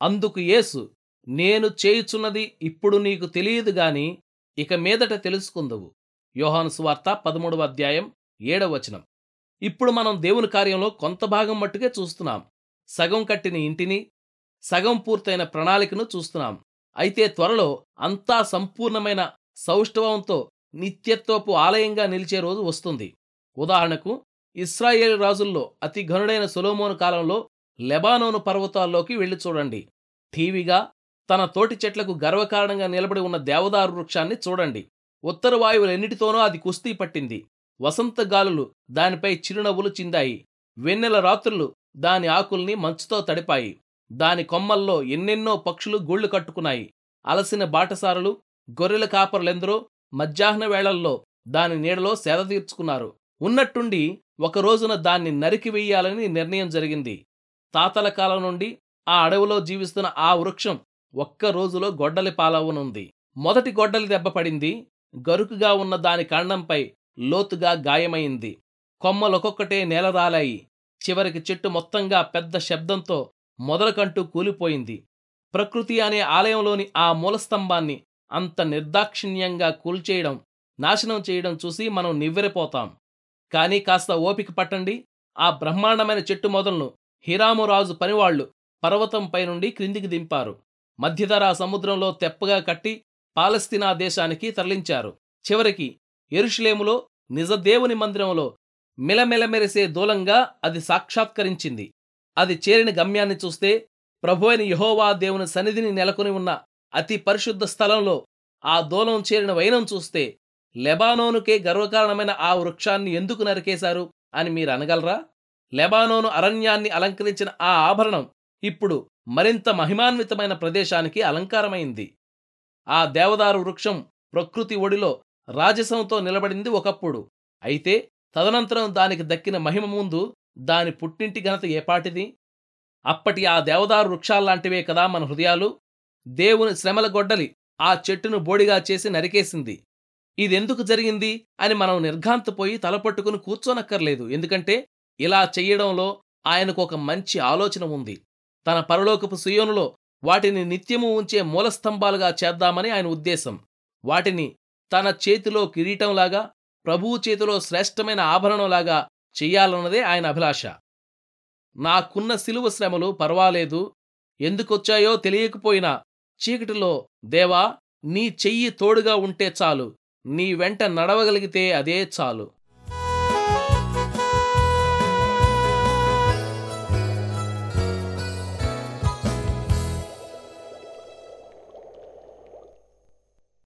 అందుకు యేసు నేను చేయుచున్నది ఇప్పుడు నీకు తెలియదు గాని ఇక మీదట తెలుసుకుందవు. యోహాను సువార్త పదమూడవ అధ్యాయం ఏడవ వచనం. ఇప్పుడు మనం దేవుని కార్యంలో కొంత భాగం మట్టుకే చూస్తున్నాం. సగం కట్టిన ఇంటిని సగం పూర్తయిన ప్రణాళికను చూస్తున్నాం. అయితే త్వరలో అంతా సంపూర్ణమైన సౌష్ఠవంతో నిత్యత్వపు ఆలయంగా నిలిచే రోజు వస్తుంది. ఉదాహరణకు ఇస్రాయేల్ రాజుల్లో అతి ఘనుడైన సొలోమోను కాలంలో లెబానోను పర్వతాల్లోకి వెళ్ళి చూడండి. ఠీవిగా తన తోటి చెట్లకు గర్వకారణంగా నిలబడి ఉన్న దేవదారు వృక్షాన్ని చూడండి. ఉత్తర వాయువులెన్నిటితోనూ అది కుస్తీ పట్టింది. వసంత గాలులు దానిపై చిరునవ్వులు చిందాయి. వెన్నెల రాత్రులు దాని ఆకుల్ని మంచుతో తడిపాయి. దాని కొమ్మల్లో ఎన్నెన్నో పక్షులు గూళ్ళు కట్టుకున్నాయి. అలసిన బాటసారులు గొర్రెల కాపరులెందరో మధ్యాహ్న వేళల్లో దాని నీడలో సేద తీర్చుకున్నారు. ఉన్నట్టుండి ఒక రోజున దాన్ని నరికి వెయ్యాలని నిర్ణయం జరిగింది. తాతల కాలం నుండి ఆ అడవిలో జీవిస్తున్న ఆ వృక్షం ఒక్క రోజులో గొడ్డలి పాలవనుంది. మొదటి గొడ్డలి దెబ్బపడింది గరుకుగా ఉన్న దాని కాండంపై లోతుగా గాయమైంది. కొమ్మలొక్కొక్కటే నేలరాలాయి చివరికి చెట్టు మొత్తంగా పెద్ద శబ్దంతో మొదలకంటూ కూలిపోయింది. ప్రకృతి అనే ఆలయంలోని ఆ మూలస్తంభాన్ని అంత నిర్దాక్షిణ్యంగా కూల్చేయడం నాశనం చేయడం చూసి మనం నివ్వెరపోతాం. కానీ కాస్త ఓపిక పట్టండి. ఆ బ్రహ్మాండమైన చెట్టు మొదలను హిరామురాజు పనివాళ్ళు పర్వతంపై నుండి క్రిందికి దింపారు. మధ్యధరా సముద్రంలో తెప్పగా కట్టి పాలస్తీనా దేశానికి తరలించారు. చివరికి ఎరుషులేములో నిజదేవుని మందిరంలో మిలమిలమెరిసే దూలంగా అది సాక్షాత్కరించింది. అది చేరిన గమ్యాన్ని చూస్తే ప్రభు అయిన యహోవా దేవుని సన్నిధిని నెలకొని ఉన్న అతి పరిశుద్ధ స్థలంలో ఆ దూలం చేరిన వైనం చూస్తే లెబానోనుకే గర్వకారణమైన ఆ వృక్షాన్ని ఎందుకు నరికేశారు అని మీరు అనగలరా? లెబానోను అరణ్యాన్ని అలంకరించిన ఆ ఆభరణం ఇప్పుడు మరింత మహిమాన్వితమైన ప్రదేశానికి అలంకారమైంది. ఆ దేవదారు వృక్షం ప్రకృతి ఒడిలో రాజసంతో నిలబడింది ఒకప్పుడు. అయితే తదనంతరం దానికి దక్కిన మహిమ ముందు దాని పుట్టింటి ఘనత ఏపాటిది? అప్పటి ఆ దేవదారు వృక్షాల్లాంటివే కదా మన హృదయాలు? దేవుని శ్రమల గొడ్డలి ఆ చెట్టును బోడిగా చేసి నరికేసింది. ఇదెందుకు జరిగింది అని మనం నిర్ఘాంతపోయి తలపట్టుకుని కూర్చోనక్కర్లేదు. ఎందుకంటే ఇలా చెయ్యడంలో ఆయనకు ఒక మంచి ఆలోచన ఉంది. తన పరలోకపు సుయోనులో వాటిని నిత్యము ఉంచే మూలస్తంభాలుగా చేద్దామని ఆయన ఉద్దేశం. వాటిని తన చేతిలో కిరీటంలాగా ప్రభువు చేతిలో శ్రేష్టమైన ఆభరణంలాగా చెయ్యాలన్నదే ఆయన అభిలాష. నాకున్న సిలువ శ్రమలు పర్వాలేదు. ఎందుకొచ్చాయో తెలియకపోయినా చీకటిలో దేవా నీ చెయ్యి తోడుగా ఉంటే చాలు. నీ వెంట నడవగలిగితే అదే చాలు.